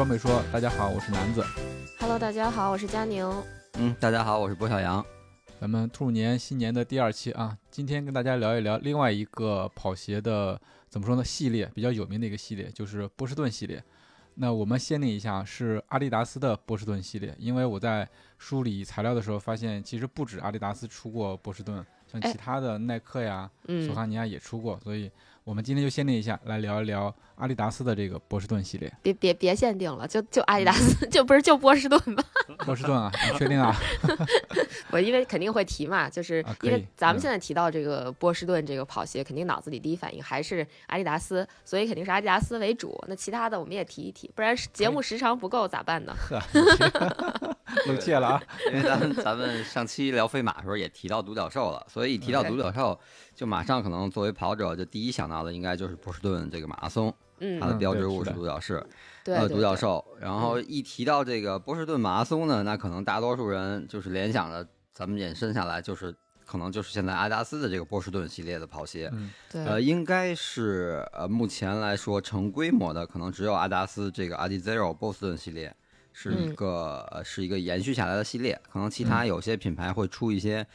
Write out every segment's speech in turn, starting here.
装备说，大家好，我是南子。Hello，大家好，我是佳宁。嗯，大家好，我是郭小杨。咱们兔年新年的第二期啊，今天跟大家聊一聊另外一个跑鞋的怎么说呢系列，比较有名的一个系列，就是波士顿系列。那我们限定一下是阿迪达斯的波士顿系列，因为我在梳理材料的时候发现，其实不止阿迪达斯出过波士顿，像哎其他的耐克呀、索嗯，哈尼亚也出过，所以我们今天就限定一下来聊一聊阿迪达斯的这个波士顿系列。别别别限定了，就就阿迪达斯，就不是就波士顿吧？波士顿啊，你确定啊？我因为肯定会提嘛，就是因为咱们嗯现在提到这个波士顿这个跑鞋，肯定脑子里第一反应还是阿迪达斯，所以肯定是阿迪达斯为主。那其他的我们也提一提，不然节目时长不够咋办呢？呵，露怯了啊！因为咱们咱们上期聊飞马的时候也提到独角兽了，所以一提到独角兽，就马上可能作为跑者就第一想到的应该就是波士顿这个马拉松，它的嗯，标志物是独角兽，对，呃，独角。兽。然后一提到这个波士顿马拉松呢，那可能大多数人就是联想的，咱们延伸下来就是可能就是现在阿迪达斯的这个波士顿系列的跑鞋。嗯，对，呃，应该是呃，目前来说成规模的可能只有阿迪达斯这个阿迪 Zero 波士顿系列是一嗯个、呃是一个延续下来的系列，可能其他有些品牌会出一些。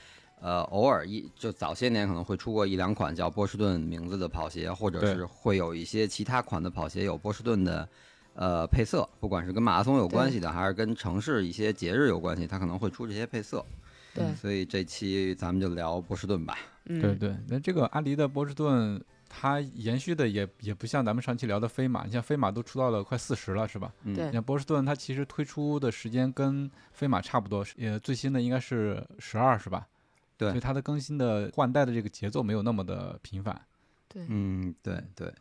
呃，偶尔一就早些年可能会出过一两款叫波士顿名字的跑鞋，或者是会有一些其他款的跑鞋有波士顿的呃配色，不管是跟马拉松有关系的，还是跟城市一些节日有关系，它可能会出这些配色。对，所以这期咱们就聊波士顿吧。嗯，对对，那这个阿迪的波士顿，它延续的也也不像咱们上期聊的飞马，你像飞马都出到了快四十了，是吧？嗯，对你像波士顿，它其实推出的时间跟飞马差不多，也最新的应该是十二，是吧？对所以它的更新的换代的这个节奏没有那么的频繁。对，嗯，对对。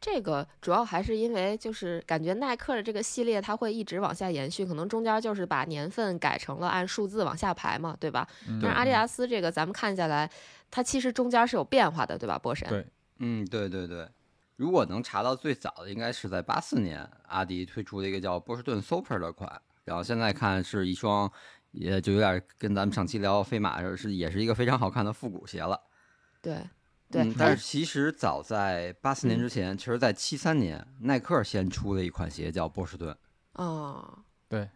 这个主要还是因为就是感觉耐克的这个系列它会一直往下延续，可能中间就是把年份改成了按数字往下排嘛，对吧？嗯但是阿迪达斯这个咱们看下来，它其实中间是有变化的，对吧？波神？对嗯，对对对，如果能查到最早的，应该是在八四年，阿迪推出的一个叫波士顿 Super 的款，然后现在看是一双，也就有点跟咱们上期聊飞马是也是一个非常好看的复古鞋了。对对嗯，但是其实早在八四年之前，其实在七三年，耐克先出了一款鞋叫波士顿，哦，对，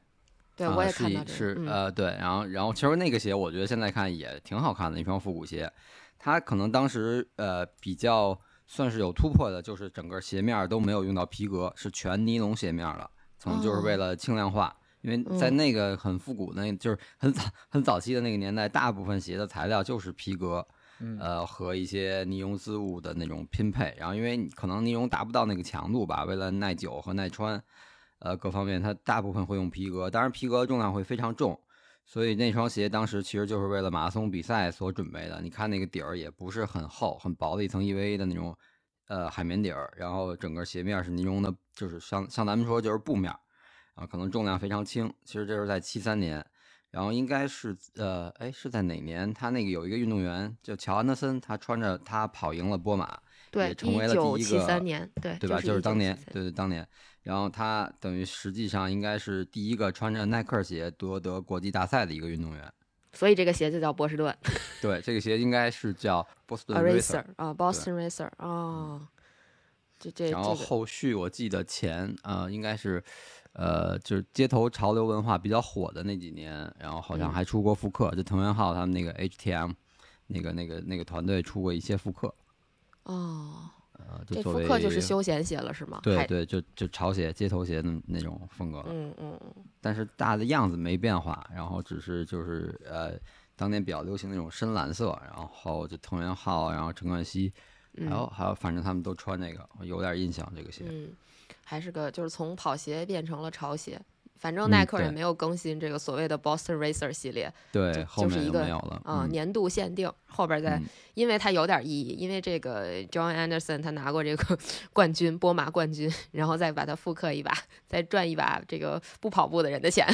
对，啊我也看到这个，嗯。是呃对，然后然后其实那个鞋我觉得现在看也挺好看的一双复古鞋，它可能当时呃比较算是有突破的，就是整个鞋面都没有用到皮革，是全尼龙鞋面了，可能就是为哦了轻量化。因为在嗯那个很复古的，那就是很早很早期的那个年代，大部分鞋的材料就是皮革，嗯呃和一些尼龙织物的那种拼配。然后因为你可能尼龙达不到那个强度吧，为了耐久和耐穿，呃各方面它大部分会用皮革，当然皮革重量会非常重，所以那双鞋当时其实就是为了马拉松比赛所准备的。你看那个底儿也不是很厚，很薄的一层 EVA 的那种呃海绵底儿，然后整个鞋面是尼龙的，就是像像咱们说就是布面，啊可能重量非常轻。其实这是在七三年。然后应该是呃，哎，是在哪年？他那个有一个运动员叫乔安德森，他穿着他跑赢了波马，对也，成为一了第一个三年，对，对吧？就就是当年，对对，当年。然后他等于实际上应该是第一个穿着耐克鞋夺得国际大赛的一个运动员。所以这个鞋就叫波士顿 对，这个鞋应该是叫 Boston Racer 啊，Boston Racer 哦，这这然后后续我记得前呃应该是，呃就是街头潮流文化比较火的那几年，然后好像嗯还出过复刻，就藤原浩他们那个 HTM，那个那个那个团队出过一些复刻，哦，呃，就这复刻就是休闲鞋了是吗？对对，就就潮鞋、街头鞋那那种风格了。嗯嗯嗯，但是大的样子没变化，然后只是就是呃，当年比较流行那种深蓝色，然后就藤原浩，然后陈冠希，还有还有，反正他们都穿那个，我有点印象这个鞋。嗯，还是个就是从跑鞋变成了潮鞋，反正嗯耐克也没有更新这个所谓的 Boston Racer 系列，对，就就是一个嗯。年度限定，后边再、嗯。因为它有点意义，因为这个 John Anderson 他拿过这个 冠军，波马冠军，然后再把它复刻一把，再赚一把这个不跑步的人的钱。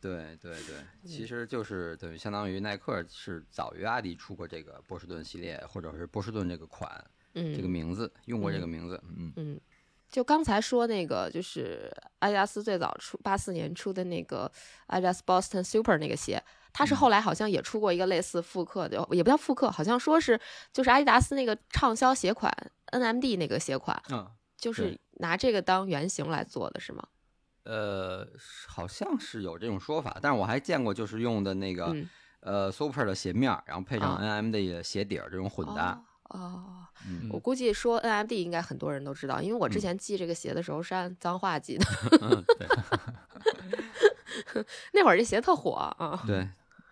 对 对对，嗯。其实就是等于相当于耐克是早于阿迪出过这个波士顿系列，或者是波士顿这个款、嗯，这个名字，用过这嗯。个名字。嗯。嗯，就刚才说那个，就是阿迪达斯最早出八四年出的那个阿迪达斯 Boston Super 那个鞋，它是后来好像也出过一个类似复刻的，也不叫复刻，好像说是就是阿迪达斯那个畅销鞋款 NMD 那个鞋款，嗯，就是拿这个当原型来做的是吗？呃，好像是有这种说法，但是我还见过就是用的那个、嗯，呃 Super 的鞋面，然后配上啊 NMD 的鞋底儿这种混搭。哦。哦，嗯。我估计说 NMD 应该很多人都知道，因为我之嗯。前记这个鞋的时候是按脏话记的，嗯，对。那会儿这鞋特火啊。对，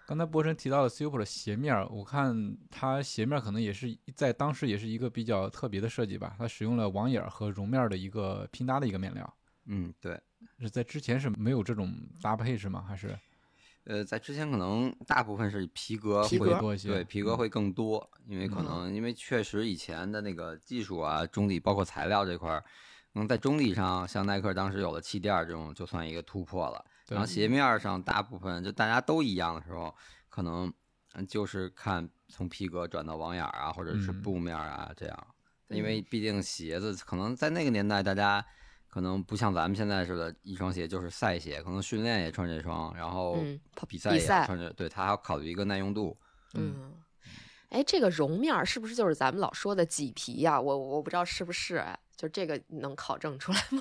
刚才波神提到了 Super 的鞋面儿，我看它鞋面儿可能也是在当时也是一个比较特别的设计吧，它使用了网眼儿和绒面儿的一个拼搭的一个面料，嗯对。是在之前是没有这种搭配是吗？还是呃，在之前可能大部分是皮革会多一些对，皮革嗯会更多，因为可嗯能因为确实以前的那个技术啊，中底包括材料这块儿，可能在中底上，像耐克当时有了气垫儿这种，就算一个突破了。然后鞋面儿上大部分就大家都一样的时候，可能嗯就是看从皮革转到网眼儿啊，或者是嗯布面儿啊这样，因嗯为毕竟鞋子可能在那个年代大家。可能不像咱们现在似的，一双鞋就是赛鞋，可能训练也穿这双，然后他比赛也穿着，对他还要考虑一个耐用度。嗯，哎，这个绒面儿是不是就是咱们老说的麂皮呀、我我不知道是不是，哎，就这个能考证出来吗？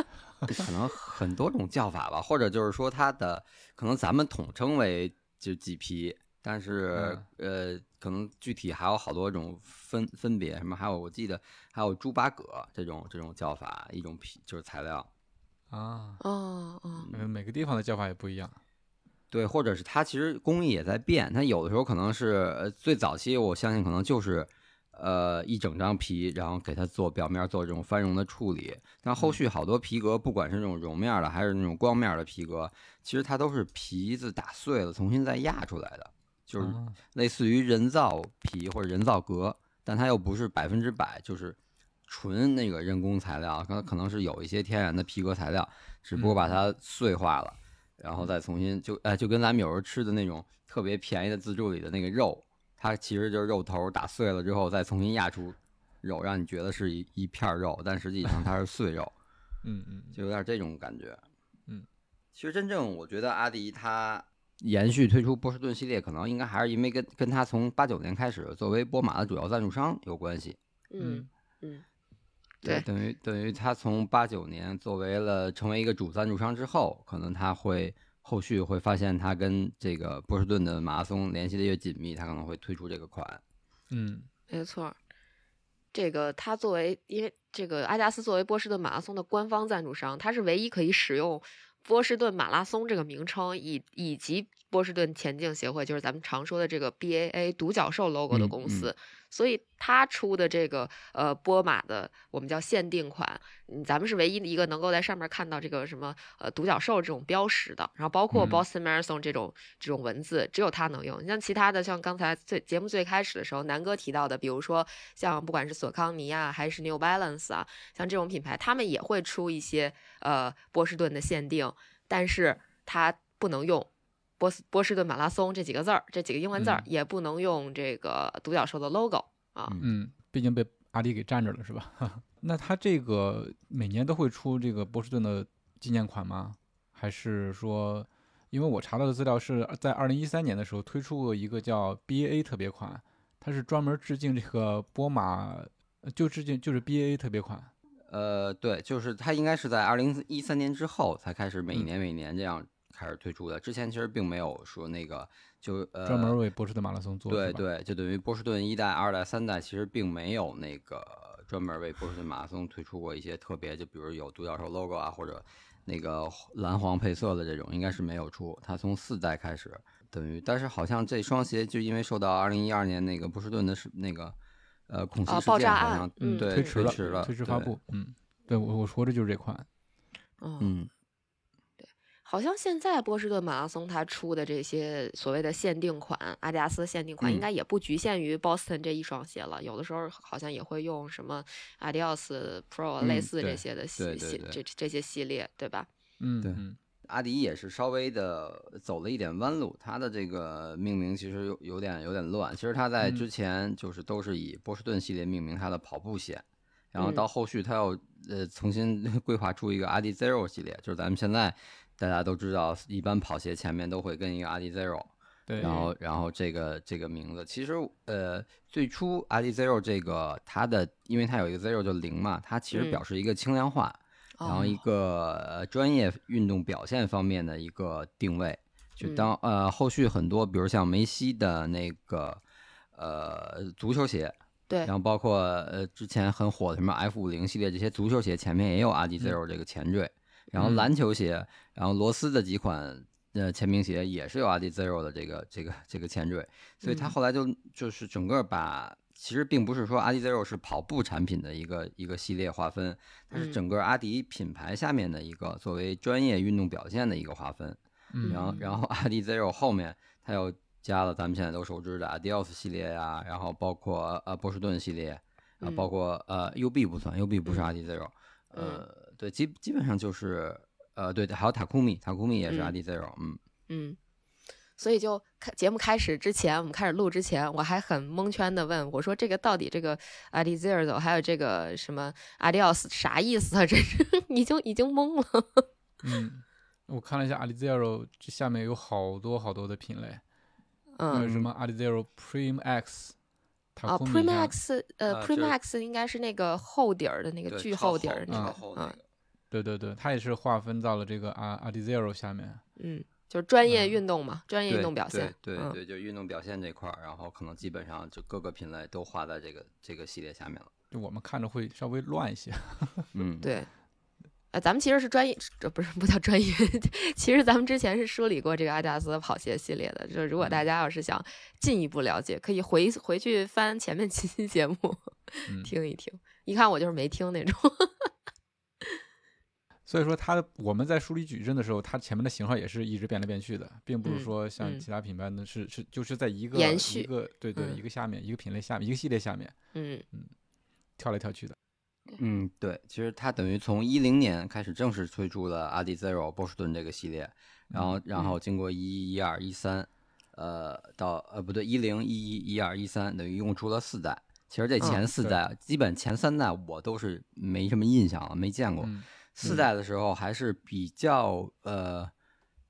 可能很多种叫法吧，或者就是说它的可能咱们统称为就麂皮，但是、呃，可能具体还有好多种分分别，什么还有我记得还有猪八葛这种这种叫法，一种皮就是材料，啊？哦哦，呃，每个地方的叫法也不一样。对，或者是它其实工艺也在变，它有的时候可能是呃最早期我相信可能就是。呃，一整张皮，然后给它做表面做这种翻绒的处理。但后续好多皮革，不管是那种绒面的，还是那种光面的皮革，其实它都是皮子打碎了，重新再压出来的，就是啊类似于人造皮或者人造革，但它又不是百分之百就是纯那个人工材料，可可能是有一些天然的皮革材料，只不过把它碎化了，然后再重新就哎就跟咱们有时候吃的那种特别便宜的自助里的那个肉，它其实就是肉头打碎了之后再重新压出肉，让你觉得是一一片肉，但实际上它是碎肉。嗯嗯，就有点这种感觉。嗯，其实真正我觉得阿迪它延续推出波士顿系列，可能应该还是因为跟跟他从八九年开始作为波马的主要赞助商有关系。嗯嗯，对，对等于等于他从八九年作为了成为一个主赞助商之后，可能他会后续会发现他跟这个波士顿的马拉松联系的越紧密，他可能会推出这个款。嗯没错儿。这个他作为，因为这个阿加斯作为波士顿马拉松的官方赞助商，他是唯一可以使用波士顿马拉松这个名称，以以及波士顿田径协会，就是咱们常说的这个 BAA 独角兽 logo 的嗯公司。所以它出的这个呃波马的我们叫限定款，嗯，咱们是唯一一个能够在上面看到这个什么呃独角兽这种标识的，然后包括嗯 Boston Marathon 这种、这种文字，只有它能用。你像其他的，像刚才最节目最开始的时候，南哥提到的，比如说像不管是索康尼啊，还是 New Balance 啊，像这种品牌，他们也会出一些呃波士顿的限定，但是它不能用。波斯波士顿马拉松这几个字儿，这几个英文字儿、嗯也不能用这个独角兽的 logo 啊。嗯嗯，毕竟被阿迪给占着了是吧？那他这个每年都会出这个波士顿的纪念款吗？还是说，因为我查到的资料是在二零一三年的时候推出过一个叫 BAA 特别款，它是专门致敬这个波马，呃就致敬就是 BAA 特别款。呃，对，就是它应该是在二零一三年之后才开始每嗯年每年这样开始推出的，之前其实并没有说那个就呃专门为波士顿马拉松做的？对对，就等于波士顿一代、二代、三代其实并没有那个专门为波士顿马拉松推出过一些特别，就比如有独角兽 logo 啊，或者那个蓝黄配色的这种，应该是没有出。它从四代开始，等于，但是好像这双鞋就因为受到二零一二年那个波士顿的是那个呃恐袭啊事件，爆炸案好像嗯对推迟了，迟了，推迟发布。嗯，对我我说的就是这款。嗯，嗯，好像现在波士顿马拉松它出的这些所谓的限定款，阿迪达斯限定款，应嗯该也不局限于 Boston 这一双鞋了。有的时候好像也会用什么 Adidas Pro 类嗯对似这些的系系这这些系列，对吧？嗯对阿迪也是稍微的走了一点弯路，它的这个命名其实有有点有点乱。其实它在嗯之前就是都是以波士顿系列命名它的跑步鞋，然后嗯到后续它又呃重新 规划出一个阿迪 Zero 系列，就是咱们现在大家都知道，一般跑鞋前面都会跟一个阿迪 Zero，对，然后然后这个这个名字其实呃最初阿迪 Zero 这个它的因为它有一个 Zero 就零嘛，它其实嗯表示一个轻量化。然后一哦个呃专业运动表现方面的一个定位，就嗯当呃后续很多，比如像梅西的那个呃足球鞋，对。然后包括呃之前很火的什么 F 五零系列这些足球鞋前面也有阿迪 Zero 这个前缀，然后嗯。篮球鞋，然后罗斯的几款呃签名鞋也是有阿迪 Zero 的这个这个这个前缀，所以他嗯。后来就就是整个把。其实并不是说阿迪 Zero 是跑步产品的一个一个系列划分，它是嗯。整个阿迪品牌下面的一个作为专业运动表现的一个划分。嗯。然后，然后阿迪 Zero 后面它又加了咱们现在都熟知的 Adios 系列呀、然后包括呃波士顿系列，啊、嗯包括呃 UB 不算，UB 不是嗯。阿迪 Zero，、嗯呃，对，基基本上就是呃对，还有塔库米，塔库米也是嗯。阿迪 Zero，嗯。嗯，所以就开节目开始之前，我们开始录之前，我还很蒙圈的问我说：“这个到底这个 Adi Zero 还有这个什么 Adios 啥意思啊？这是已经已经懵了。嗯，我看了一下阿迪 Zero，这下面有好多好多的品类，嗯。什么阿迪 Zero Prime X，啊塔库米，Premax 呃啊就是 Premax 应该是那个厚底儿的那个，巨厚底儿的那个，嗯厚那个，对对对，它也是划分到了这个阿阿迪 Zero 下面。嗯，就是专业嗯运动嘛，专业运动表现。嗯对对对，就运动表现这块儿，然后可能基本上就各个品类都划在这个这个系列下面了。就我们看着会稍微乱一些。嗯，对，呃，咱们其实是专业，这不是不叫专业，其实咱们之前是梳理过这个阿迪达斯的跑鞋系列的。就是如果大嗯家要是想进一步了解，可以回回去翻前面几期节目嗯，听一听。一看我就是没听那种。所以说它我们在梳理矩阵的时候，它前面的型号也是一直变来变去的，并不嗯是说像嗯其他品牌的是是就是在一个延续一个对对嗯一个下面一个品类下面一个系列下面嗯嗯跳来跳去的。嗯，对，其实它等于从一零年开始正式推出了阿迪 Zero 波士顿这个系列，然后然后经过一一、一二、一三，呃，到呃不对，一零、一一、一二、一三，等于一共出了四代。其实这前四代，基本前三代我都是没什么印象了，没见过。嗯四代的时候还是比较呃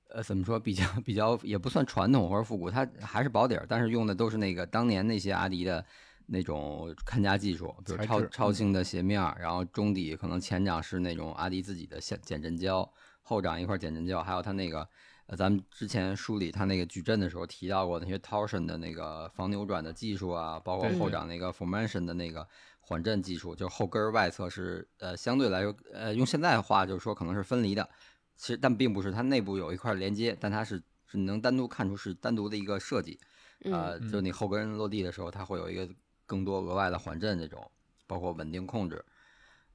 呃怎么说，比较 比较也不算传统或者复古，它还是保底儿，但是用的都是那个当年那些阿迪的那种看家技术，超超轻的鞋面儿，然后中底可能前掌是那种阿迪自己的减减震胶，后掌一块减震胶，还有它那个。呃，咱们之前梳理它那个矩阵的时候提到过那些 torsion 的那个防扭转的技术啊，包括后掌那个 formation 的那个缓震技术，就是后跟儿外侧是呃相对来说呃用现在的话就是说可能是分离的，其实但并不是，它内部有一块连接，但它是是能单独看出是单独的一个设计，嗯。呃，就你后跟落地的时候，它会有一个更多额外的缓震这种，包括稳定控制。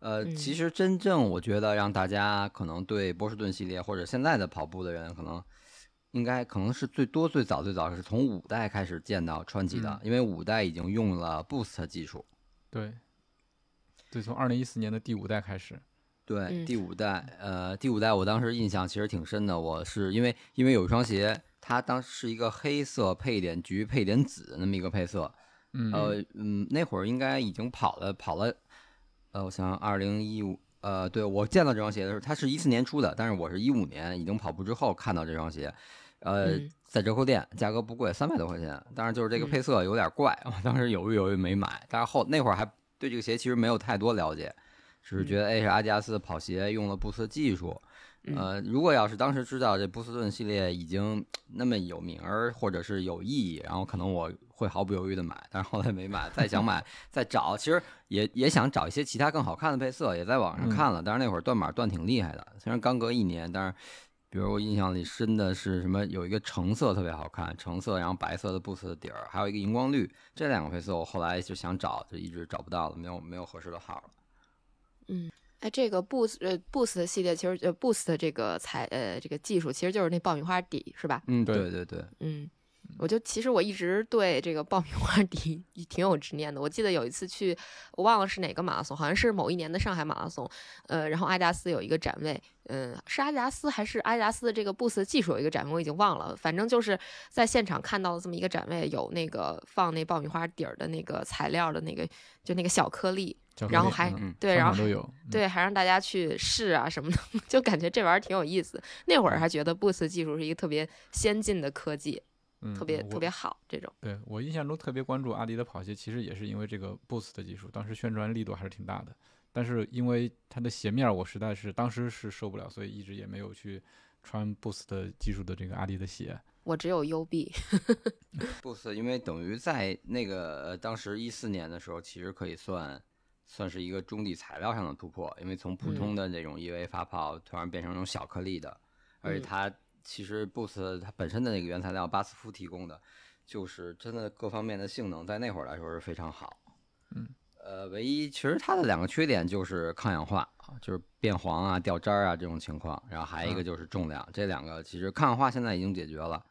呃，其嗯。实真正我觉得让大家可能对波士顿系列或者现在的跑步的人，可能应该可能是最多最早最早是从五代开始见到川崎的，嗯。因为五代已经用了 Boost 技术。对，对，从二零一四年的第五代开始，对，嗯。第五代，呃，第五代我当时印象其实挺深的。我是因为因为有一双鞋，它当时是一个黑色配一点橘配一点紫那么一个配色。嗯，呃，嗯，那会儿应该已经跑了跑了，呃，我想想，二零一五，呃，对我见到这双鞋的时候，它是一四年出的，但是我是一五年已经跑步之后看到这双鞋，呃，嗯。在折扣店，价格不贵，三百多块钱，但是就是这个嗯。配色有点怪，我当时犹豫犹豫没买，但是后那会儿还对这个鞋其实没有太多了解，只是觉得哎是阿迪达斯的跑鞋用了布斯技术，嗯。呃，如果要是当时知道这波斯顿系列已经那么有名儿，或者是有意义，然后可能我会毫不犹豫的买，但是后来没买，再想买再找，其实也也想找一些其他更好看的配色，也在网上嗯。看了，但是那会儿断码断挺厉害的，虽然刚隔一年，但是。比如我印象里深的是什么？有一个橙色特别好看，橙色，然后白色的布斯的底儿，还有一个荧光绿，这两个配色我后来就想找，就一直找不到了，没有没有合适的号了。嗯哎，这个 Boost 呃 Boost 系列其实呃 Boost 这个材呃这个技术其实就是那爆米花底是吧？嗯，对对对对，嗯，我就其实我一直对这个爆米花底 挺有执念的。我记得有一次去，我忘了是哪个马拉松，好像是某一年的上海马拉松，呃，然后阿迪达斯有一个展位，嗯、是阿迪达斯还是阿迪达斯的这个 Boost 技术有一个展位，我已经忘了，反正就是在现场看到了这么一个展位，有那个放那爆米花底儿的那个材料的那个，就那个小颗粒，然后还嗯对，然后有，嗯对，还让大家去试啊什么的，就感觉这玩意儿挺有意思。那会儿还觉得 Boost 技术是一个特别先进的科技，嗯，特别我特别好这种。对我印象中特别关注阿迪的跑鞋，其实也是因为这个 Boost 的技术，当时宣传力度还是挺大的。但是因为它的鞋面，我实在是当时是受不了，所以一直也没有去穿 Boost 的技术的这个阿迪的鞋。我只有 UB，Boost 因为等于在那个呃当时一四年的时候，其实可以算算是一个中底材料上的突破，因为从普通的那种 EVA 发泡突然变成那种小颗粒的，而且嗯它其实 Boost 它本身的那个原材料巴斯夫提供的，就是真的各方面的性能在那会儿来说是非常好。嗯，呃，唯一其实它的两个缺点就是抗氧化啊，就是变黄啊、掉渣儿啊这种情况，然后还有一个嗯就是重量，这两个其实抗氧化现在已经解决了。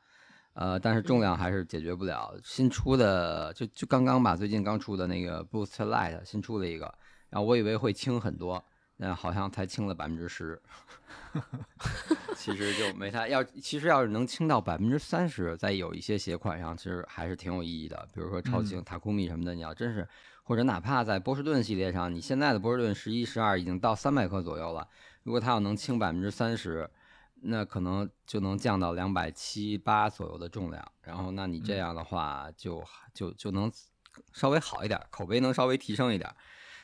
呃，但是重嗯量还是解决不了。新出的就就刚刚吧，最近刚出的那个 Boost Light 新出了一个，然后我以为会轻很多，那好像才轻了百分之十，其实就没太要。其实要是能轻到百分之三十，在有一些鞋款上，其实还是挺有意义的。比如说超轻、塔库米什么的，你要真是，或者哪怕在波士顿系列上，你现在的波士顿十一、十二已经到三百克左右了，如果它要能轻百分之三十。那可能就能降到两百七八左右的重量，然后那你这样的话就就就能稍微好一点，口碑能稍微提升一点。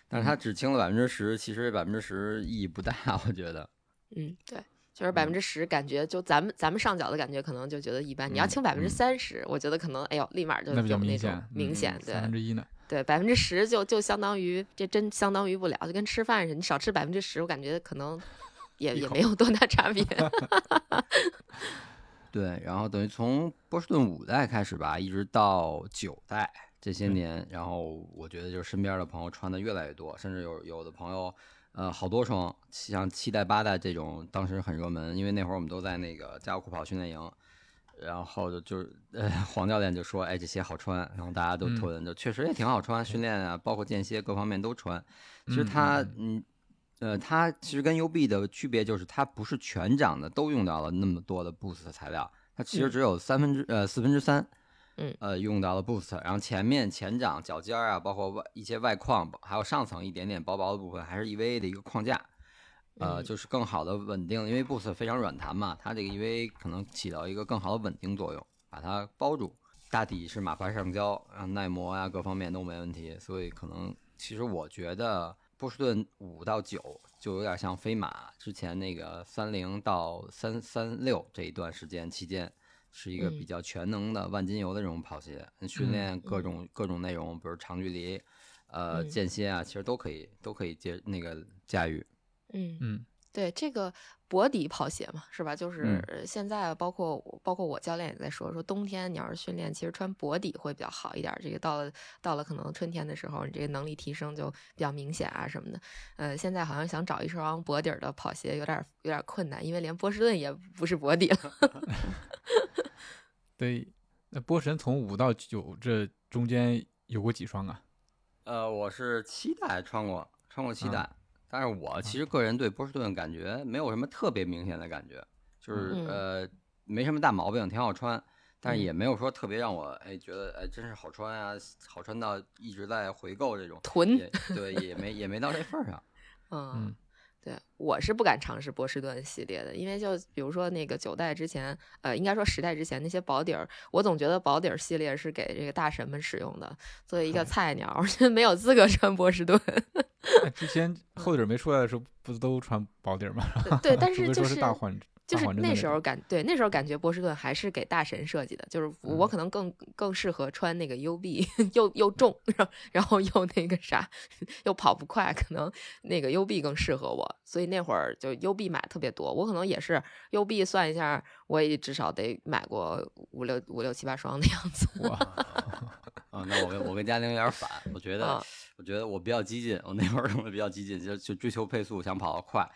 但是它只清了百分之十，其实百分之十意义不大，我觉得。嗯，对，就是百分之十，感觉就咱们咱们上脚的感觉可能就觉得一般。你要嗯轻百分之嗯三十，我觉得可能哎呦，立马就那比较有那种明显，嗯明显，三分对之一呢。对，百分之十就就相当于这真相当于不了，就跟吃饭似的，你少吃百分之十，我感觉可能也也没有多大差别。对，然后等于从波士顿五代开始吧，一直到九代这些年，然后我觉得就是身边的朋友穿的越来越多，甚至有有的朋友，呃，好多双，像七代、八代这种，当时很热门，因为那会儿我们都在那个加油酷跑训练营，然后就就是呃，黄教练就说，哎，这鞋好穿，然后大家都嗯囤，就确实也挺好穿，训练啊，包括间歇各方面都穿。其实嗯它嗯嗯。呃，它其实跟 UB 的区别就是，它不是全掌的都用到了那么多的 Boost 材料，它其实嗯只有三分之呃四分之三，嗯。呃用到了 Boost，然后前面前掌、脚尖儿啊，包括外一些外框，还有上层一点点薄薄的部分，还是 EVA 的一个框架，呃，嗯。就是更好的稳定，因为 Boost 非常软弹嘛，它这个 EVA 可能起到一个更好的稳定作用，把它包住。大底是马牌橡胶，然后耐磨啊各方面都没问题，所以可能其实我觉得波士顿五到九就有点像飞马之前那个三零到三三六这一段时间期间，是一个比嗯。较全能的万金油的这种跑鞋，训嗯练各种各种内容，比如长距离，呃嗯。间歇啊，其实都可以都可以接那个驾驭。嗯。嗯，对这个薄底跑鞋嘛，是吧？就是现在包括我包括我教练也在说，说冬天你要是训练，其实穿薄底会比较好一点儿。这个到了到了可能春天的时候，你这个能力提升就比较明显啊什么的。呃，现在好像想找一双薄底儿的跑鞋有点儿有点儿困难，因为连波士顿也不是薄底了。对。那波神从五到九这中间有过几双啊？呃，我是七代穿过，穿过七啊代，但是我其实个人对波士顿感觉没有什么特别明显的感觉，就是、嗯。呃没什么大毛病，挺好穿，但是嗯。也没有说特别让我哎觉得哎真是好穿啊，好穿到一直在回购这种，对也没也没到这份儿上。嗯。嗯，对，我是不敢尝试波士顿系列的，因为就比如说那个九代之前，呃，应该说十代之前那些保底儿，我总觉得保底儿系列是给这个大神们使用的。作为一个菜鸟，我觉得没有资格穿波士顿。那之前厚底儿没出来的时候，不都穿保底儿吗？对，但是就是是大缓就是那时候感对那时候感觉波士顿还是给大神设计的，就是我嗯可能更更适合穿那个 UB，又又重，然后又那个啥，又跑不快，可能那个 UB 更适合我，所以那会儿就 UB 买特别多，我可能也是 UB 算一下，我也至少得买过五六五六七八双的样子。哇，啊，那我跟我跟嘉玲有点反，我觉得啊我觉得我比较激进，我那会儿用的比较激进，就就追求配速，想跑得快。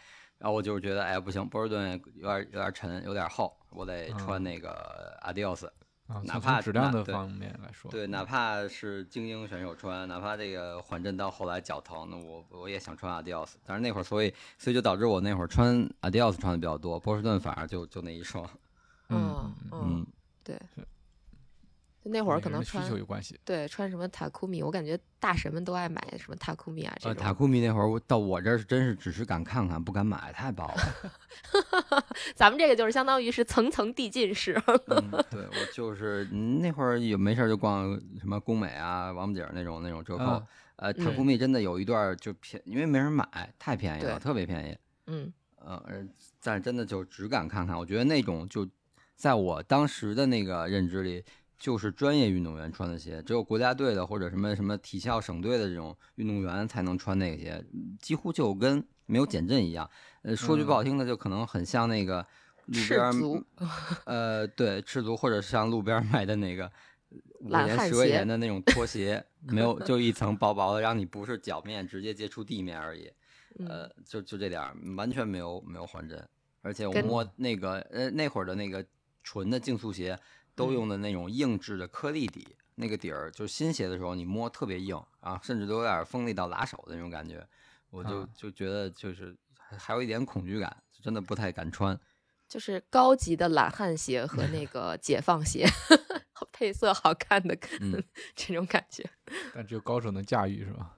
然后我就是觉得，哎呀不行，波士顿有点有点沉，有点厚，我得穿嗯那个 Adios。啊，哪怕从质量的方面来说，对，哪怕是精英选手穿，哪怕这个缓震到后来脚疼，那我我也想穿 Adios。但是那会儿，所以所以就导致我那会儿穿 Adios 穿的比较多，波士顿反而就就那一双。嗯嗯对是，就那会儿可能穿求有关系。对穿什么塔库米，我感觉大神们都爱买什么塔库米啊这呃，种。塔库米那会儿我到我这儿是真是只是敢看看，不敢买，太薄了。咱们这个就是相当于是层层递进式。嗯，对我就是嗯那会儿也没事儿就逛什么工美啊、王府井那种那种折扣。嗯呃，塔库嗯米真的有一段儿就便，因为没人买，太便宜了，特别便宜。嗯呃，而但是真的就只敢看看，我觉得那种就在我当时的那个认知里，就是专业运动员穿的鞋，只有国家队的或者什么什么体校省队的这种运动员才能穿那个鞋，几乎就跟没有减震一样。呃，说句不好听的，就可能很像那个路赤足，呃，对，赤足或者是像路边儿卖的那个五十块钱的那种拖鞋，没有就一层薄薄的，让你不是脚面直接接触地面而已。嗯呃，就就这点儿，完全没有没有缓震，而且我摸那个呃那会儿的那个纯的竞速鞋，都嗯用的那种硬质的颗粒底，那个底儿就是新鞋的时候你摸特别硬啊，甚至都有点锋利到拉手的那种感觉，我就啊就觉得就是还还有一点恐惧感，真的不太敢穿。就是高级的懒汉鞋和那个解放鞋，配色好看的嗯 这种感觉。但只有高手能驾驭，是吧？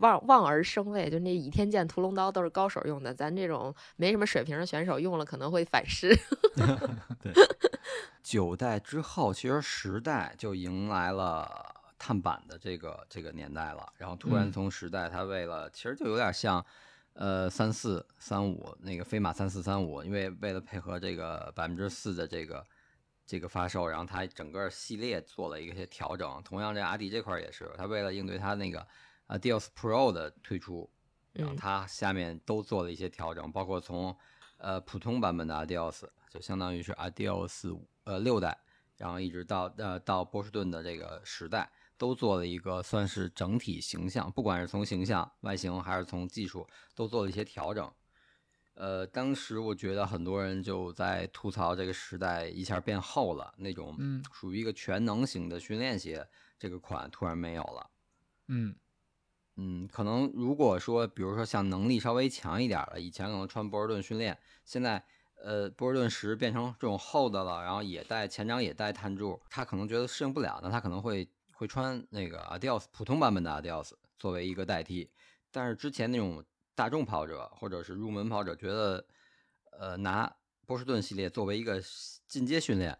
望望而生畏，就那倚天剑、屠龙刀都是高手用的，咱这种没什么水平的选手用了可能会反噬。九代之后，其实十代就迎来了碳板的这个这个年代了。然后突然嗯从十代，它为了其实就有点像，呃，三四三五那个飞马三四三五，因为为了配合这个百分之四的这个这个发售，然后它整个系列做了一些调整。同样，这阿迪这块儿也是，它为了应对它那个呃 Dios Pro 的推出，然后嗯它下面都做了一些调整，包括从呃普通版本的 Adios，就相当于是 Adios 五呃六代，然后一直到呃到波士顿的这个时代，都做了一个算是整体形象，不管是从形象、外形还是从技术，都做了一些调整。呃，当时我觉得很多人就在吐槽这个时代一下变厚了，那种嗯属于一个全能型的训练鞋，这个款突然没有了。嗯嗯，可能如果说，比如说像能力稍微强一点儿的，以前可能穿波士顿训练，现在呃波士顿十变成这种厚的了，然后也带前掌也带碳柱，他可能觉得适应不了，那他可能会会穿那个 Adios 普通版本的 Adios 作为一个代替。但是之前那种大众跑者或者是入门跑者觉得，呃拿波士顿系列作为一个进阶训练，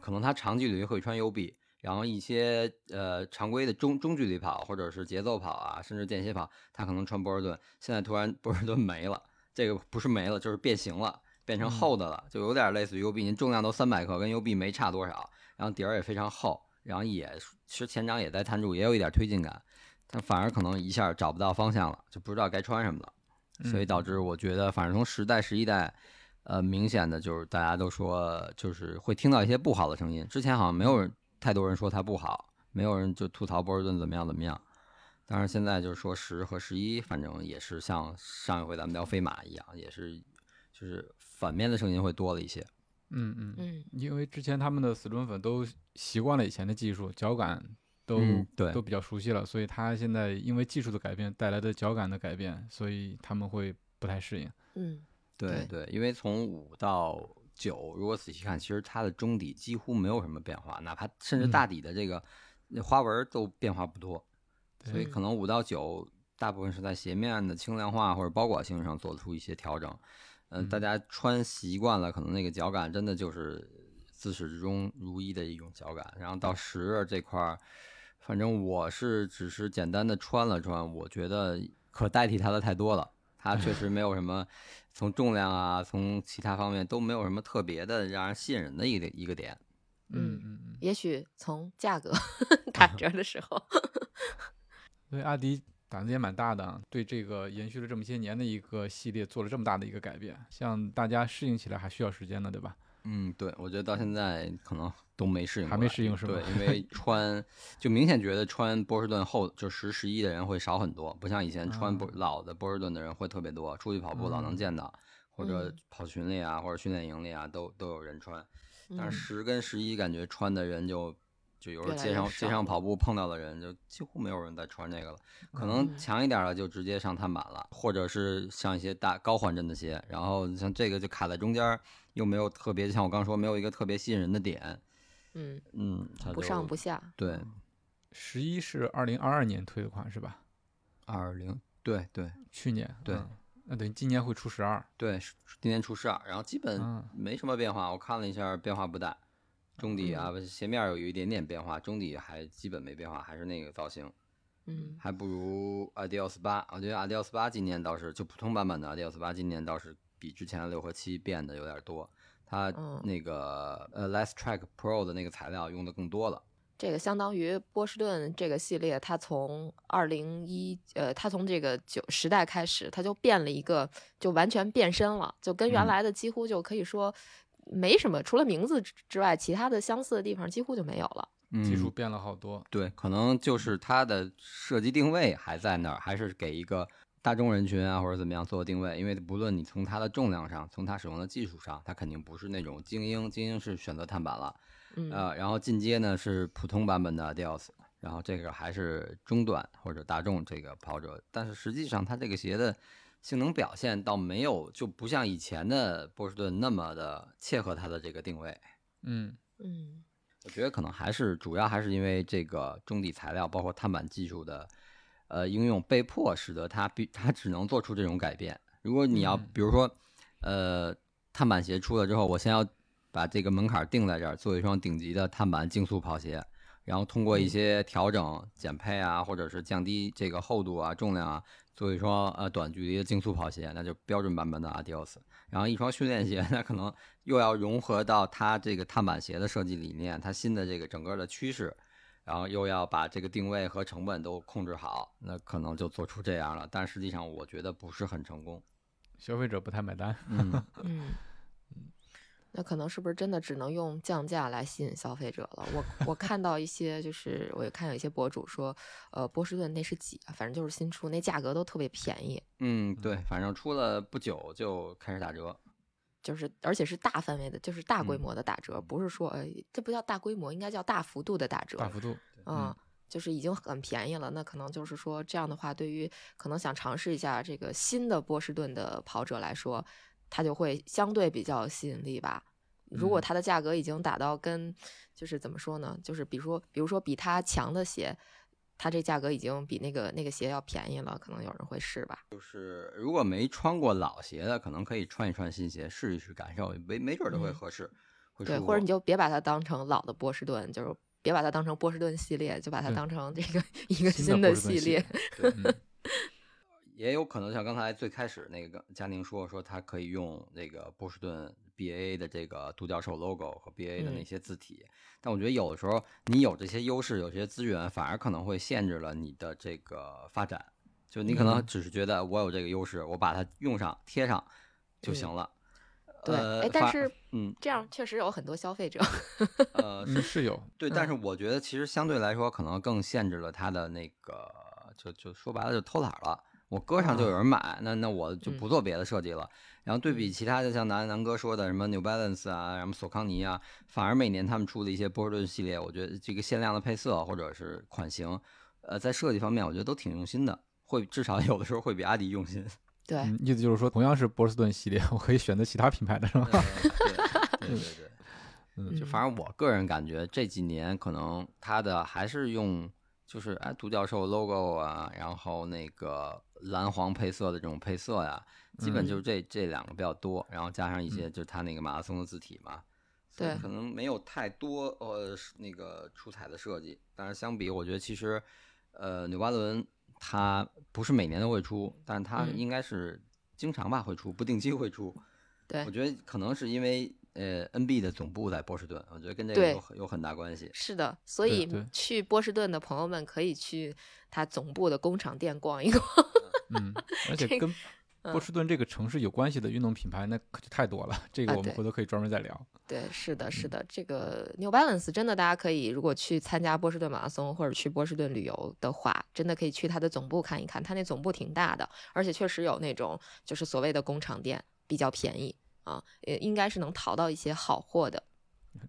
可能他长距离会穿 UB，然后一些呃常规的中中距离跑或者是节奏跑啊，甚至间歇跑，他可能穿波士顿。现在突然 波士顿没了，这个不是没了，就是变形了，变成嗯厚的了，就有点类似于 UB，您重量都三百克，跟 UB 没差多少，然后底儿也非常厚，然后也其实前掌也在碳柱，也有一点推进感，但反而可能一下找不到方向了，就不知道该穿什么了。所以嗯导致我觉得，反正从十代、十一代，呃，明显的就是大家都说，就是会听到一些不好的声音。之前好像没有人太多人说它不好，没有人就吐槽波士顿怎么样怎么样。但是现在就是说十和十一，反正也是像上一回咱们聊飞马一样，也是就是反面的声音会多了一些。嗯嗯嗯因为之前他们的死忠粉都习惯了以前的技术，脚感都、嗯对都比较熟悉了，所以他现在因为技术的改变带来的脚感的改变，所以他们会不太适应。嗯，对对，因为从五到九，如果仔细看，其实它的中底几乎没有什么变化，哪怕甚至嗯大底的这个那花纹儿都变化不多。所以可能五到九大部分是在鞋面的轻量化或者包裹性上做出一些调整。嗯、大嗯家穿习惯了，可能那个脚感真的就是自始至终如一的一种脚感。然后到十这块儿，反正我是只是简单的穿了穿，我觉得可代替它的太多了。它确实没有什么从重量啊，从其他方面都没有什么特别的让人吸引人的一个一个点。嗯嗯嗯。也许从价格 打折的时候，所以阿迪胆子也蛮大的啊，对这个延续了这么些年的一个系列做了这么大的一个改变，像大家适应起来还需要时间呢，对吧？嗯，对，我觉得到现在可能都没适应，还没适应是吧对，因为穿就明显觉得穿波士顿厚就十十一的人会少很多，不像以前穿波、老的波士顿的人会特别多，出去跑步老能见到，或者嗯。跑群里啊，或者训练营里啊，都都有人穿。但嗯。是十跟十一感觉穿的人就就有时候街上街上跑步碰到的人就几乎没有人再穿这个了，可能嗯。强一点的就直接上碳板了，或者是像一些大高缓震的鞋，然后像这个就卡在中间儿，又没有特别像我刚说没有一个特别吸引人的点，嗯，嗯，它不就上不下。对十一是二零二二年推的款是吧？二零对对去年对嗯那等于今年会出十二。对，今年出十二，然后基本嗯没什么变化，我看了一下变化不大。中底啊，鞋面有一点点变化，中底还基本没变化，还是那个造型。嗯还不如 Adios 八。我觉得 Adios 八今年倒是就普通版本的 Adios 八今年倒是比之前的六和七变得有点多。它嗯那个呃 Less Track Pro 的那个材料用的更多了。这个相当于波士顿这个系列，它从二零一呃，它从这个九时代开始，它就变了一个，就完全变身了，就跟原嗯来的几乎就可以说没什么，除了名字之之外，其他的相似的地方几乎就没有了。嗯技术变了好多。对，可能就是它的设计定位还在那儿，还是给一个大众人群啊或者怎么样做定位。因为不论你从它的重量上，从它使用的技术上，它肯定不是那种精英，精英是选择碳板了。嗯，呃，然后进阶呢是普通版本的 Adios，然后这个还是中段或者大众这个跑者，但是实际上它这个鞋的性能表现倒没有，就不像以前的波士顿那么的切合它的这个定位。嗯嗯我觉得可能还是主要还是因为这个中底材料，包括碳板技术的呃应用，被迫使得它必它只能做出这种改变。如果你要嗯比如说呃碳板鞋出了之后，我先要把这个门槛定在这儿，做一双顶级的碳板竞速跑鞋，然后通过一些调整、减配啊，或者是降低这个厚度啊、重量啊，做一双呃短距离的竞速跑鞋，那就标准版本的 Adios。然后一双训练鞋，那可能又要融合到它这个碳板鞋的设计理念，它新的这个整个的趋势，然后又要把这个定位和成本都控制好，那可能就做出这样了。但实际上我觉得不是很成功。消费者不太买单。嗯，嗯。那可能是不是真的只能用降价来吸引消费者了？我我看到一些，就是我也看有一些博主说，呃，波士顿那是几啊？反正就是新出，那价格都特别便宜，嗯，对，反正出了不久就开始打折。就是而且是大范围的，就是大规嗯模的打折，不是说呃这不叫大规模，应该叫大幅度的打折。大幅度。嗯，就是已经很便宜了。那可能就是说这样的话，对于可能想尝试一下这个新的波士顿的跑者来说，它就会相对比较有吸引力吧。如果嗯它的价格已经打到跟，就是怎么说呢？就是比如说，比如说比它强的鞋，它这价格已经比那个那个鞋要便宜了，可能有人会试吧。就是如果没穿过老鞋的，可能可以穿一穿新鞋，试一试感受，没没准儿都会嗯合适，会对，或者你就别把它当成老的波士顿，就是别把它当成波士顿系列，就把它当成这个一个新的系系列。对嗯也有可能像刚才最开始那个佳宁说说，他可以用那个波士顿 BAA 的这个独角兽 logo 和 BAA 的那嗯些字体，但我觉得有的时候你有这些优势，有这些资源，反而可能会限制了你的这个发展。就你可能嗯只是觉得我有这个优势，我把它用上贴上就行了。对，呃哎，但是嗯这样确实有很多消费者。呃是，是有。对，但是嗯我觉得其实相对来说，可能更限制了他的那个，就就说白了就偷懒儿了。我搁上就有人买，那那我就不做别的设计了。然后对比嗯其他的，像南南哥说的什么 New Balance 啊，什么索康尼啊，反而每年他们出的一些波士顿系列，我觉得这个限量的配色或者是款型，呃，在设计方面我觉得都挺用心的，会至少有的时候会比阿迪用心。对，嗯，意思就是说，同样是波士顿系列，我可以选择其他品牌的是吧？呃对对对对。嗯就反正我个人感觉这几年可能它的还是用就是哎独角兽 logo 啊，然后那个蓝黄配色的这种配色呀，基本嗯就是这、这两个比较多，然后加上一些就是它那个马拉松的字体嘛，所以对。可能没有太多呃那个出彩的设计，但是相比我觉得其实呃纽巴伦它不是每年都会出，但是它嗯。应该是经常吧会出，不定期会出。对。我觉得可能是因为呃，NB 的总部在波士顿，我觉得跟这个有很有很大关系。是的，所以去波士顿的朋友们可以去他总部的工厂店逛一逛。嗯，而且跟波士顿这个城市有关系的运动品牌，那可就太多了。这个我们回头可以专门再聊。对，是的，嗯是的，这个 New Balance 真的，大家可以如果去参加波士顿马拉松或者去波士顿旅游的话，真的可以去它的总部看一看，它那总部挺大的，而且确实有那种就是所谓的工厂店，比较便宜啊，也应该是能淘到一些好货的。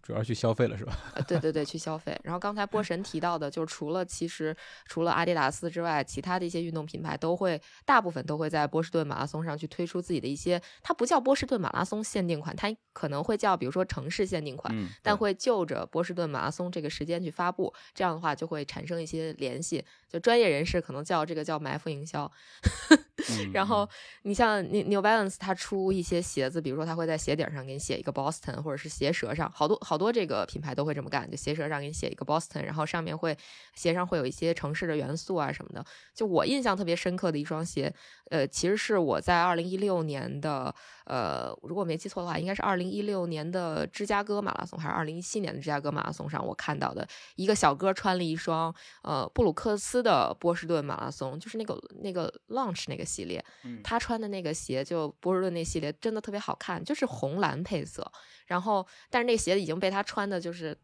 主要去消费了是吧？呃，对对对，去消费。然后刚才波神提到的，就是除了其实除了阿迪达斯之外，其他的一些运动品牌都会，大部分都会在波士顿马拉松上去推出自己的一些，它不叫波士顿马拉松限定款，它可能会叫比如说城市限定款，嗯，但会就着波士顿马拉松这个时间去发布，这样的话就会产生一些联系。就专业人士可能叫这个叫埋伏营销，嗯然后你像 New New Balance，它出一些鞋子，比如说它会在鞋底儿上给你写一个 Boston，或者是鞋舌上，好多好多这个品牌都会这么干，就鞋舌上给你写一个 Boston，然后上面会鞋上会有一些城市的元素啊什么的。就我印象特别深刻的一双鞋，呃，其实是我在二零一六年的，呃，如果没记错的话，应该是二零一六年的芝加哥马拉松还是二零一七年的芝加哥马拉松上，我看到的一个小哥穿了一双呃布鲁克斯的波士顿马拉松，就是那个那个 Launch 那个系列，嗯他穿的那个鞋就波士顿那系列真的特别好看，就是红蓝配色。然后，但是那鞋子已经被他穿的，就是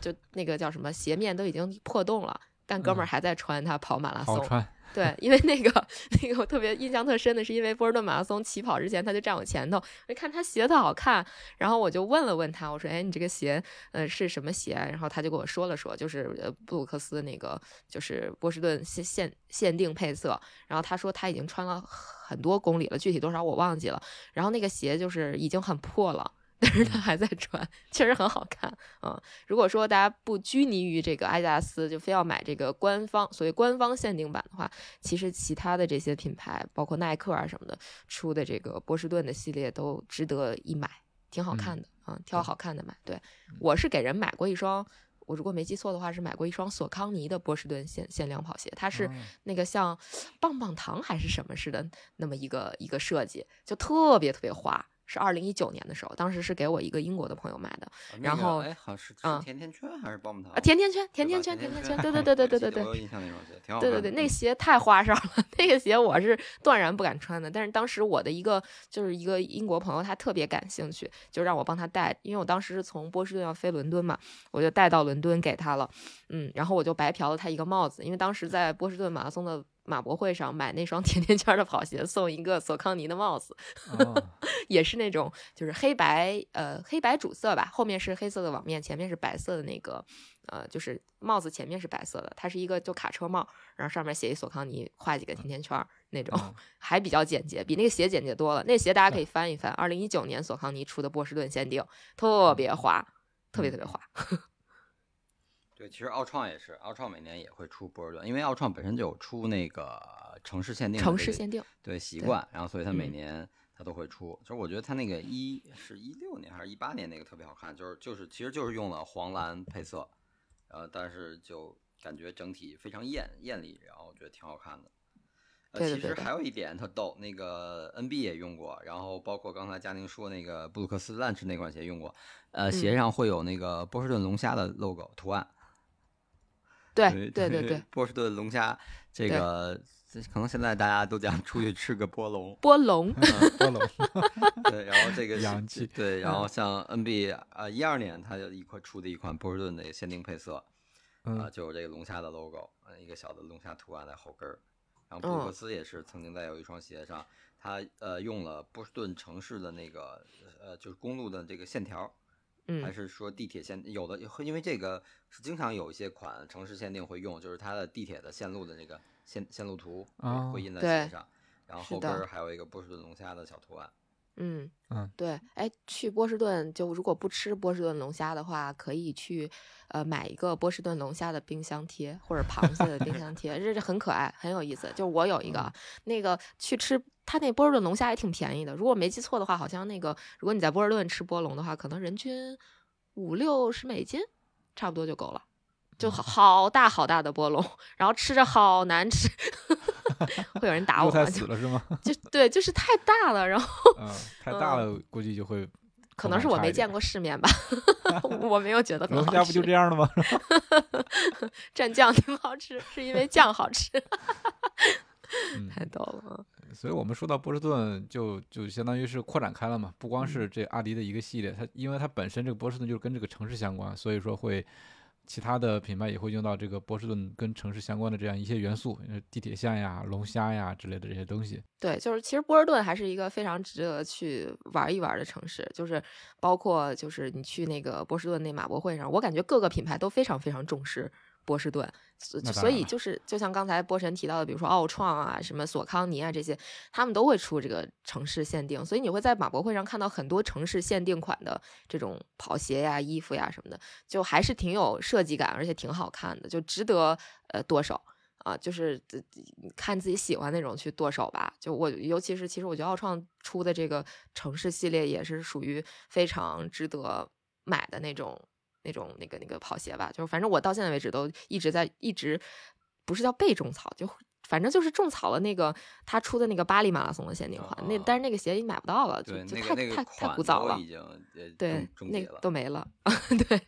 就那个叫什么鞋面都已经破洞了，但哥们儿嗯还在穿他跑马拉松。对，因为那个那个我特别印象特深的是，因为波士顿马拉松起跑之前他就站我前头，我看他鞋特好看，然后我就问了问他，我说：“哎，你这个鞋呃是什么鞋？”然后他就跟我说了说，就是布鲁克斯那个就是波士顿限限限定配色。然后他说他已经穿了很多公里了，具体多少我忘记了。然后那个鞋就是已经很破了。但是他还在穿，确实很好看啊、嗯如果说大家不拘泥于这个阿迪达斯，就非要买这个官方所谓官方限定版的话，其实其他的这些品牌，包括耐克啊什么的出的这个波士顿的系列都值得一买，挺好看的啊、挑好看的买。对我是给人买过一双。我如果没记错的话，是买过一双索康尼的波士顿限限量跑鞋，它是哦那个像棒棒糖还是什么似的那么一个一个设计，就特别特别滑。是二零一九年的时候，当时是给我一个英国的朋友买的啊那个然后哎，好像是嗯是甜甜圈还是棒棒糖啊，甜甜圈，甜甜圈，甜甜甜圈，对对对对对对对我，有印象那双鞋，挺好对对对，看的嗯那鞋太花哨了，那个鞋我是断然不敢穿的。但是当时我的一个就是一个英国朋友，他特别感兴趣，就让我帮他带，因为我当时是从波士顿要飞伦敦嘛，我就带到伦敦给他了，嗯，然后我就白嫖了他一个帽子，因为当时在波士顿马拉松的马博会上买那双 甜甜圈的跑鞋，送一个索康尼的帽子，哦也是那种就是黑白呃黑白主色吧，后面是黑色的网面，前面是白色的那个呃就是帽子前面是白色的，它是一个就卡车帽，然后上面写一索康尼，画几个甜甜圈儿那种，嗯还比较简洁，比那个鞋简洁多了。那鞋大家可以翻一翻，二零一九年索康尼出的波士顿限定，特别滑，特别特别滑。对，其实奥创也是，奥创每年也会出波士顿，因为奥创本身就有出那个城市限定这个城市限定，对习惯，然后所以它每嗯年它都会出。其实我觉得它那个一是一六年还是一八年那个特别好看，就是就是其实就是用了黄蓝配色，呃，但是就感觉整体非常艳艳丽，然后我觉得挺好看的。呃，对的对其实还有一点特逗，那个 NB 也用过，然后包括刚才佳宁说那个布鲁克斯 Lunch 那款鞋用过，呃，鞋嗯上会有那个波士顿龙虾的 logo 图案。对对对对对，波士顿龙虾这个，可能现在大家都讲出去吃个波龙，波龙，波龙对，然后这个 是洋气对，然嗯后像 NB 啊，一二年它就一块出的一款波士顿的限定配色，啊，嗯就有这个龙虾的 logo，呃，一个小的龙虾图案在后跟儿。然后布鲁克嗯斯也是曾经在有一双鞋上，它呃用了波士顿城市的那个呃就是公路的这个线条，还嗯是说地铁线有的，因为这个是经常有一些款城市限定会用，就是它的地铁的线路的那个线线路图会印在对鞋上，然后后跟儿还有一个波士顿龙虾的小图案。嗯嗯对，哎，去波士顿就如果不吃波士顿龙虾的话，可以去呃买一个波士顿龙虾的冰箱贴或者 螃蟹的冰箱贴，这这很可爱，很有意思。就我有一个啊，那个去吃它那波士顿龙虾也挺便宜的，如果没记错的话，好像那个如果你在波士顿吃波龙的话，可能人均五六十美金，差不多就够了。就好好大好大的波龙，然后吃着好难吃，会有人打 我吗？就死了是吗？就对，就是太大了，然后嗯，太大了，估计就会可能是我没见过世面吧，我没有觉得很好龙虾不就吃。这样的吗？蘸酱挺好吃，是因为酱好吃，嗯太逗了。所以我们说到波士顿就就相当于是扩展开了嘛，不光是这阿迪的一个系列，它因为它本身这个波士顿就是跟这个城市相关，所以说会其他的品牌也会用到这个波士顿跟城市相关的这样一些元素，呃地铁线呀、龙虾呀之类的这些东西。对，就是其实波士顿还是一个非常值得去玩一玩的城市，就是包括就是你去那个波士顿那马博会上，我感觉各个品牌都非常非常重视波士顿，所所以就是就像刚才波神提到的，比如说奥创啊、什么索康尼啊这些，他们都会出这个城市限定，所以你会在马博会上看到很多城市限定款的这种跑鞋呀、衣服呀什么的，就还是挺有设计感，而且挺好看的，就值得呃剁手。啊，就是看自己喜欢那种去剁手吧。就我，尤其是其实我觉得奥创出的这个城市系列也是属于非常值得买的那种、那种、那个、那个跑鞋吧。就是反正我到现在为止都一直在一直不是叫被种草，就反正就是种草了那个他出的那个巴黎马拉松的限定款。那哦但是那个鞋已经买不到了，就，就太太太古早了已。经呃对那个。都没了，对，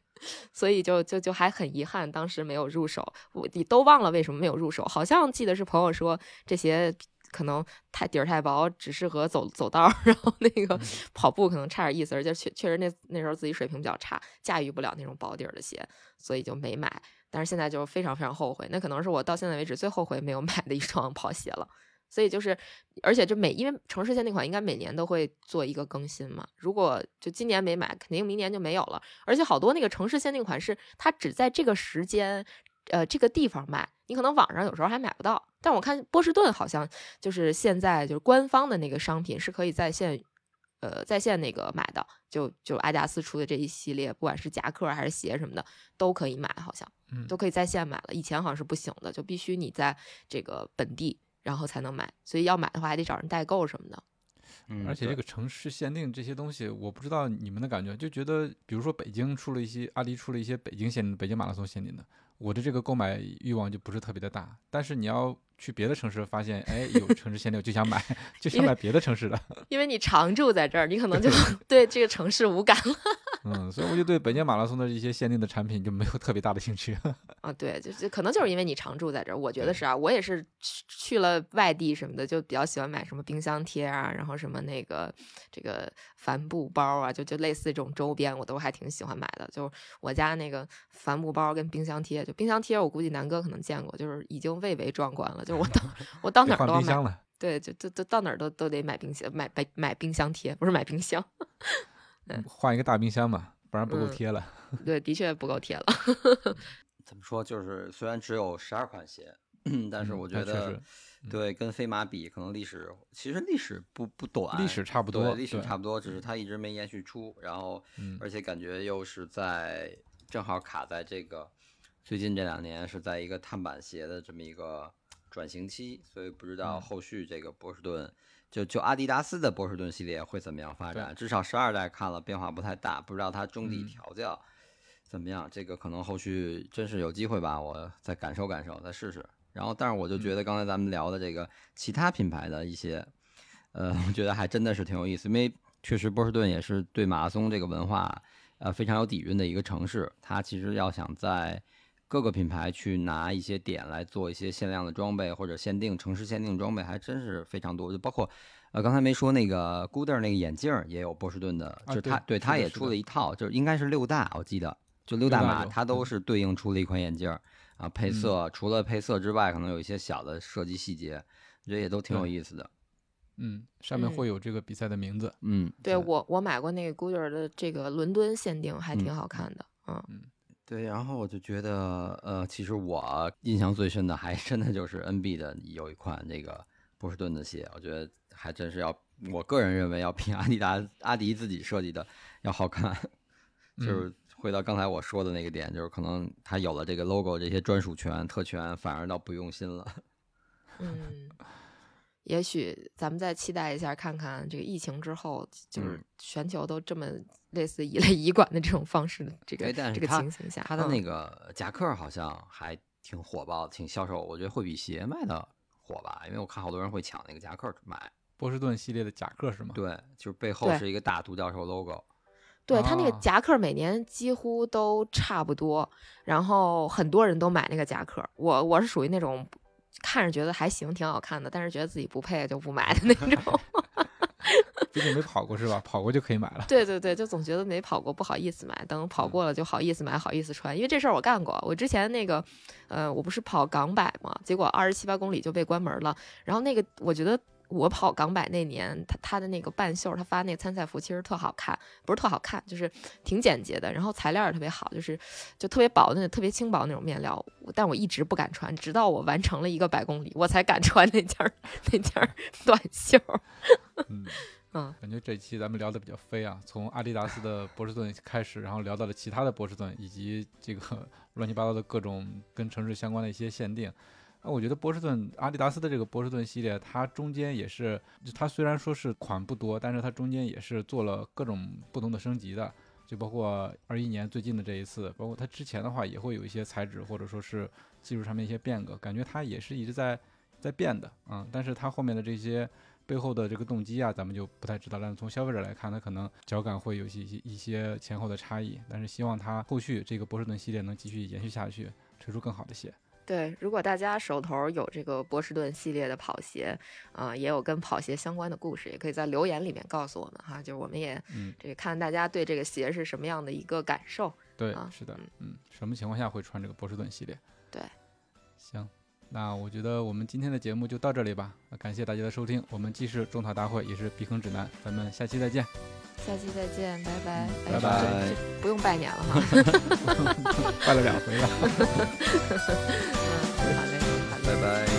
所以就就就还很遗憾，当时没有入手。我你都忘了为什么没有入手，好像记得是朋友说这鞋可能太底儿太薄，只适合走走道儿，然后那个嗯跑步可能差点意思，而且确确实那那时候自己水平比较差，驾驭不了那种薄底儿的鞋，所以就没买。但是现在就非常非常后悔，那可能是我到现在为止最后悔没有 买的一双跑鞋了。所以就是，而且就每因为城市限定款应该每年都会做一个更新嘛，如果就今年没买，肯定明年就没有了。而且好多那个城市限定款是它只在这个时间，呃，这个地方卖，你可能网上有时候还买不到。但我看波士顿好像就是现在就是官方的那个商品是可以在线，呃，在线那个买的，就就阿迪达斯出的这一系列，不管是夹克还是鞋什么的都可以买，好像。嗯都可以在线买了，以前好像是不行的，就必须你在这个本地然后才能买，所以要买的话还得找人代购什么的。嗯，而且这个城市限定这些东西，我不知道你们的感觉，就觉得比如说北京出了一些阿迪出了一些北京限定、北京马拉松限定的，我的这个购买欲望就不是特别的大。但是你要去别的城市，发现哎有城市限定，就想买，就想买别的城市的。因为你常住在这儿，你可能就对 这个城市无感了 嗯，所以我就对北京马拉松的一些限定的产品就没有特别大的兴趣。啊。对，就就可能就是因为你常住在这儿，我觉得是啊。我也是去去了外地什么的，就比较喜欢买什么冰箱贴啊，然后什么那个这个帆布包啊，就就类似这种周边，我都还挺喜欢买的。就我家那个帆布包跟冰箱贴，就冰箱贴，我估计南哥可能见过，就是已经蔚为壮观了。就是我到 我到哪儿都要买。对，就就就到哪儿都都得买冰箱，买买买冰箱贴，不是买冰箱。嗯换一个大冰箱嘛，不然不够嗯贴了。对，的确不够贴了。怎么说？就是虽然只有十二款鞋，但是嗯我觉得对，跟飞马比，可能历史其实历史不不短，历史差不多对历史差不多，只是它一直没延续出，然后嗯而且感觉又是在正好卡在这个最近这两年是在一个碳板鞋的这么一个转型期，所以不知道嗯后续这个波士顿。就就阿迪达斯的波士顿系列会怎么样发展？至少十二代看了变化不太大，不知道它中底嗯调教怎么样。这个可能后续真是有机会吧，我再感受感受，再试试。然后，但是我就觉得刚才咱们聊的这个其他品牌的一些，呃，我觉得还真的是挺有意思，因为确实波士顿也是对马拉松这个文化，呃，非常有底蕴的一个城市。它其实要想在各个品牌去拿一些点来做一些限量的装备或者限定城市限定装备，还真是非常多。就包括呃，刚才没说那个 Gooder 那个眼镜儿也有波士顿的，啊就是它对是它也出了一套，就是应该是六大，我记得就六大码它都嗯。是对应出了一款眼镜儿啊，配嗯。色除了配色之外，可能有一些小的设计细节，我觉得也都挺有意思的。嗯，上面嗯。会有这个比赛的名字。嗯，对我我买过那个 Goodyear 的这个伦敦限定，还挺嗯好看的。嗯，对，然后我就觉得，呃，其实我印象最深的还真的就是 NB 的有一款这个波士顿的鞋，我觉得还真是要，我个人认为要比阿迪达阿迪自己设计的要好看。就是回到刚才我说的那个点，就是可能他有了这个 logo 这些专属权、特权，反而倒不用心了。嗯，也许咱们再期待一下，看看这个疫情之后，就是嗯全球都这么类似以类以管的这种方式的这个这个情形下，它的那嗯个夹克好像还挺火爆，挺销售，我觉得会比鞋卖的火吧，因为我看好多人会抢那个夹克买。波士顿系列的夹克是吗？对，就是背后是一个大独角兽 logo。对它那个哦夹克每年几乎都差不多，然后很多人都买那个夹克。我我是属于那种看着觉得还行，挺好看的，但是觉得自己不配就不买的那种。毕竟没跑过是吧？跑过就可以买了。对对对，就总觉得没跑过不好意思买，等跑过了就好意思买，好意思穿。因为这事儿我干过，我之前那个，呃，我不是跑港百嘛，结果二十七八公里就被关门了。然后那个我觉得。我跑港百那年，他他的那个半袖，他发那个参赛服其实特好看，不是特好看，就是挺简洁的，然后材料也特别好，就是就特别薄的、特别轻薄那种面料。但我一直不敢穿，直到我完成了一个百公里，我才敢穿那件 那件短袖。嗯感觉这期咱们聊的比较飞啊，从阿迪达斯的波士顿开始，然后聊到了其他的波士顿，以及这个乱七八糟的各种跟城市相关的一些限定。那我觉得波士顿阿迪达斯的这个波士顿系列，它中间也是，它虽然说是款不多，但是它中间也是做了各种不同的升级的，就包括二一年最近的这一次，包括它之前的话也会有一些材质或者说是技术上面一些变革，感觉它也是一直在在变的，嗯，但是它后面的这些背后的这个动机啊，咱们就不太知道。但是从消费者来看，他可能脚感会有一些一些前后的差异，但是希望它后续这个波士顿系列能继续延续下去，推出更好的鞋。对，如果大家手头有这个波士顿系列的跑鞋，啊，也有跟跑鞋相关的故事，也可以在留言里面告诉我们哈。就是我们也，嗯，这个看大家对这个鞋是什么样的一个感受。对，是的，嗯，什么情况下会穿这个波士顿系列？对，行，那我觉得我们今天的节目就到这里吧。感谢大家的收听，我们既是种草大会，也是避坑指南，咱们下期再见。下期再见，拜拜，拜拜，不用拜年了哈，拜了两回了。嗯，好嘞，好嘞，拜拜。